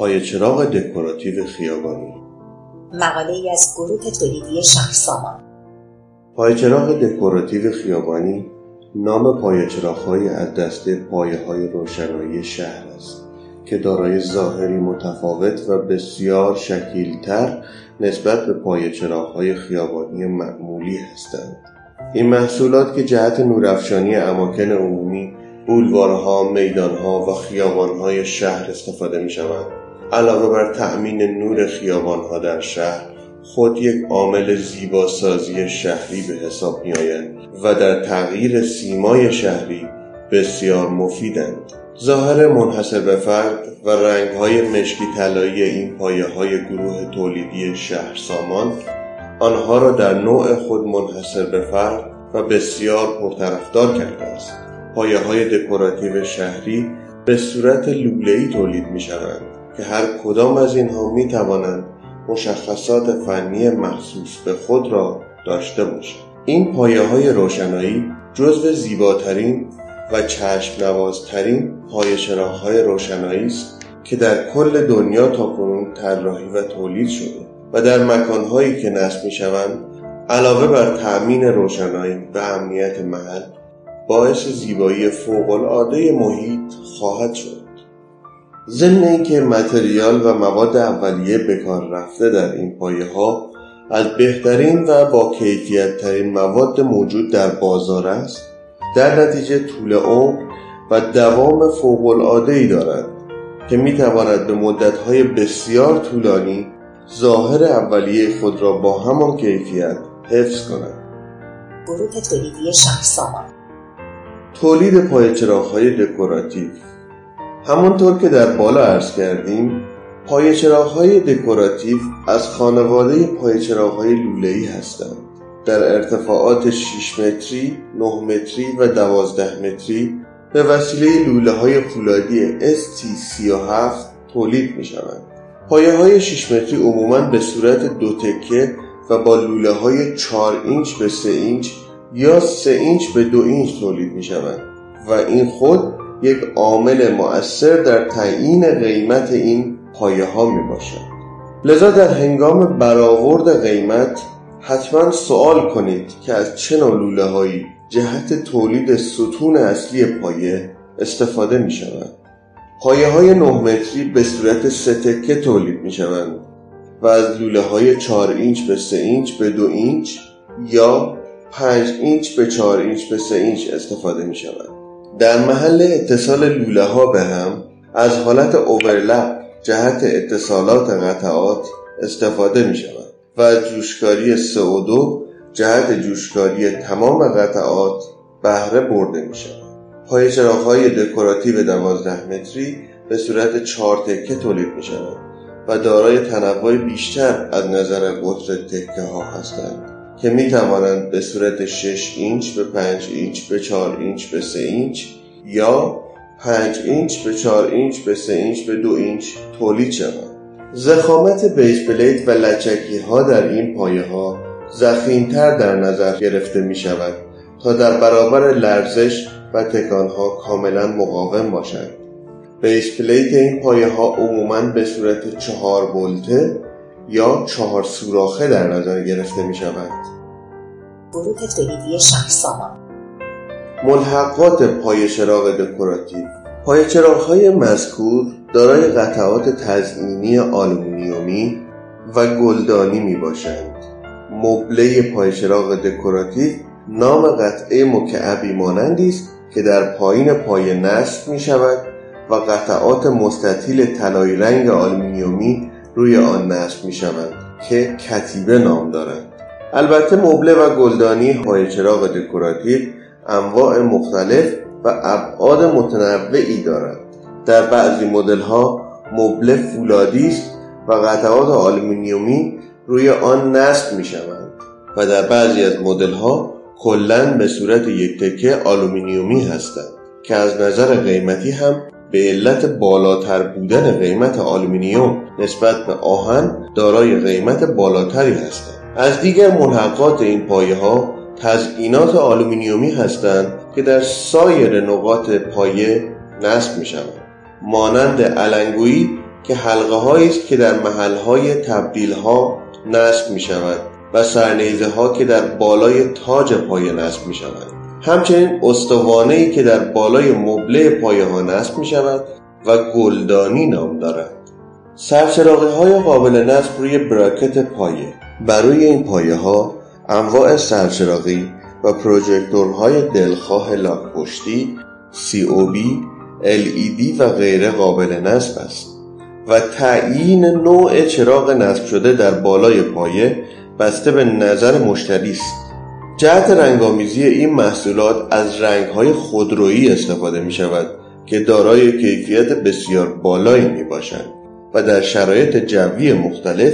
پای چراغ دکوراتیو خیابانی مقاله ای از گروه تولیدی شهر سامان پای چراغ دکوراتیو خیابانی نام پای های از دسته پایه های روشنایی شهر است که دارای ظاهری متفاوت و بسیار شکیلتر نسبت به پای های خیابانی معمولی هستند این محصولات که جهت نورافشانی اماکن عمومی بولوارها، میدانها و خیابانهای شهر استفاده می شوند. علاوه بر تأمین نور خیابانها در شهر خود یک عامل زیباسازی شهری به حساب می آیند و در تغییر سیمای شهری بسیار مفیدند. ظاهر منحصر به فرد و رنگهای مشکی طلایی این پایه های گروه تولیدی شهر سامان آنها را در نوع خود منحصر به فرد و بسیار پرطرفدار کرده است. پایه های دکوراتیو شهری به صورت لوله‌ای تولید می شوند که هر کدام از اینها می توانند مشخصات فنی مخصوص به خود را داشته باشند. این پایه های روشنایی جزو زیباترین و چشم نوازترین پای های روشنایی است که در کل دنیا تا کنون طراحی و تولید شده و در مکانهایی که نصب می شوند علاوه بر تأمین روشنایی و امنیت محل باعث زیبایی فوقالعاده محیط خواهد شد ضمن اینکه متریال و مواد اولیه به کار رفته در این پایه ها از بهترین و با کیفیت ترین مواد موجود در بازار است در نتیجه طول عمر و دوام فوق ای دارد که می تواند به مدت های بسیار طولانی ظاهر اولیه خود را با همان کیفیت حفظ کند. گروه تولیدی شهر سامان تولید پای های دکوراتیو. همانطور که در بالا عرض کردیم پای های دکوراتیو از خانواده پای های لوله‌ای هستند در ارتفاعات 6 متری، 9 متری و 12 متری به وسیله لوله های فولادی ST37 تولید می شوند. پایه های 6 متری عموما به صورت دو تکه و با لوله های 4 اینچ به 3 اینچ یا 3 اینچ به 2 اینچ تولید می شوند و این خود یک عامل مؤثر در تعیین قیمت این پایه ها می باشد. لذا در هنگام برآورد قیمت حتما سوال کنید که از چه نوع لوله هایی جهت تولید ستون اصلی پایه استفاده می شوند. پایه های 9 متری به صورت سه تولید می شوند و از لوله های 4 اینچ به 3 اینچ به 2 اینچ یا 5 اینچ به 4 اینچ به 3 اینچ استفاده می شوند. در محل اتصال لوله ها به هم از حالت overlap جهت اتصالات قطعات استفاده می شود و جوشکاری CO2 جهت جوشکاری تمام قطعات بهره برده می شود. پایه های دکوراتیو 12 متری به صورت چهار تکه تولید می شود و دارای تنوع بیشتر از نظر قطر تکه ها هستند که می توانند به صورت 6 اینچ به 5 اینچ به 4 اینچ به 3 اینچ یا 5 اینچ به 4 اینچ به 3 اینچ به 2 اینچ تولید شوند. ضخامت base plate و لچکی ها در این پایه ها ضخیم‌تر در نظر گرفته می شود تا در برابر لرزش و تکان ها کاملا مقاوم باشند. base plate این پایه ها عموما به صورت چهار bolt ه یا چهار سوراخه در نظر گرفته می شود. گروه تولیدی شهر سامان ملحقات پایه چراغ دکوراتیو پایه های مذکور دارای قطعات تزئینی آلومینیومی و گلدانی می باشند. مبله پایه چراغ دکوراتیو نام قطعه مکعبی مانندی است که در پایین پایه نصب می شود و قطعات مستطیل طلایی رنگ آلومینیومی روی آن نصب می شوند که کتیبه نام دارند. البته مبله و گلدانی پایه چراغ دکوراتیو انواع مختلف و ابعاد متنوعی دارد در بعضی مدل ها میله فولادی است و قطعات آلومینیومی روی آن نصب می شوند و در بعضی از مدل ها کلا به صورت یک تکه آلومینیومی هستند که از نظر قیمتی هم به علت بالاتر بودن قیمت آلومینیوم نسبت به آهن دارای قیمت بالاتری هستند. از دیگر ملحقات این پایه ها تزئینات آلومینیومی هستند که در سایر نقاط پایه نصب می شوند. مانند علنگویی که حلقه است که در محل های تبدیل ها نصب می شود و سرنیزه ها که در بالای تاج پایه نصب می شود همچنین استوانه ای که در بالای مبله پایه ها نصب می شود و گلدانی نام دارد. سرچراغی های قابل نصب روی براکت پایه. بر روی این پایه ها انواع سرچراغی و پروژکتورهای دلخواه لاک پشتی COB, LED و غیره قابل نصب است و تعیین نوع چراغ نصب شده در بالای پایه بسته به نظر مشتری است. جهت رنگامیزی این محصولات از رنگهای خودرویی استفاده می شود که دارای کیفیت بسیار بالایی می باشند و در شرایط جوی مختلف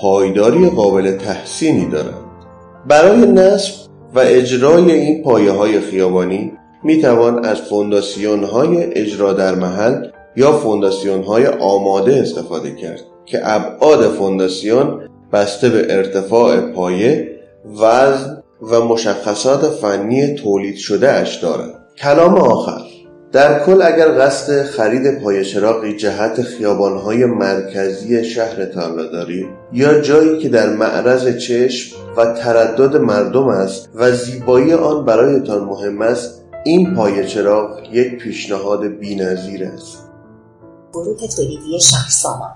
پایداری قابل تحسینی دارند برای نصب و اجرای این پایه های خیابانی می توان از فونداسیون های اجرا در محل یا فونداسیون های آماده استفاده کرد که ابعاد فونداسیون بسته به ارتفاع پایه وزن و مشخصات فنی تولید شده اش دارد. کلام آخر. در کل اگر قصد خرید پای چراغی جهت خیابانهای مرکزی شهرتان را دارید یا جایی که در معرض چشم و تردد مردم است و زیبایی آن برایتان مهم است این پای چراغ یک پیشنهاد بینظیر است. گروه تولیدی شهرسامان.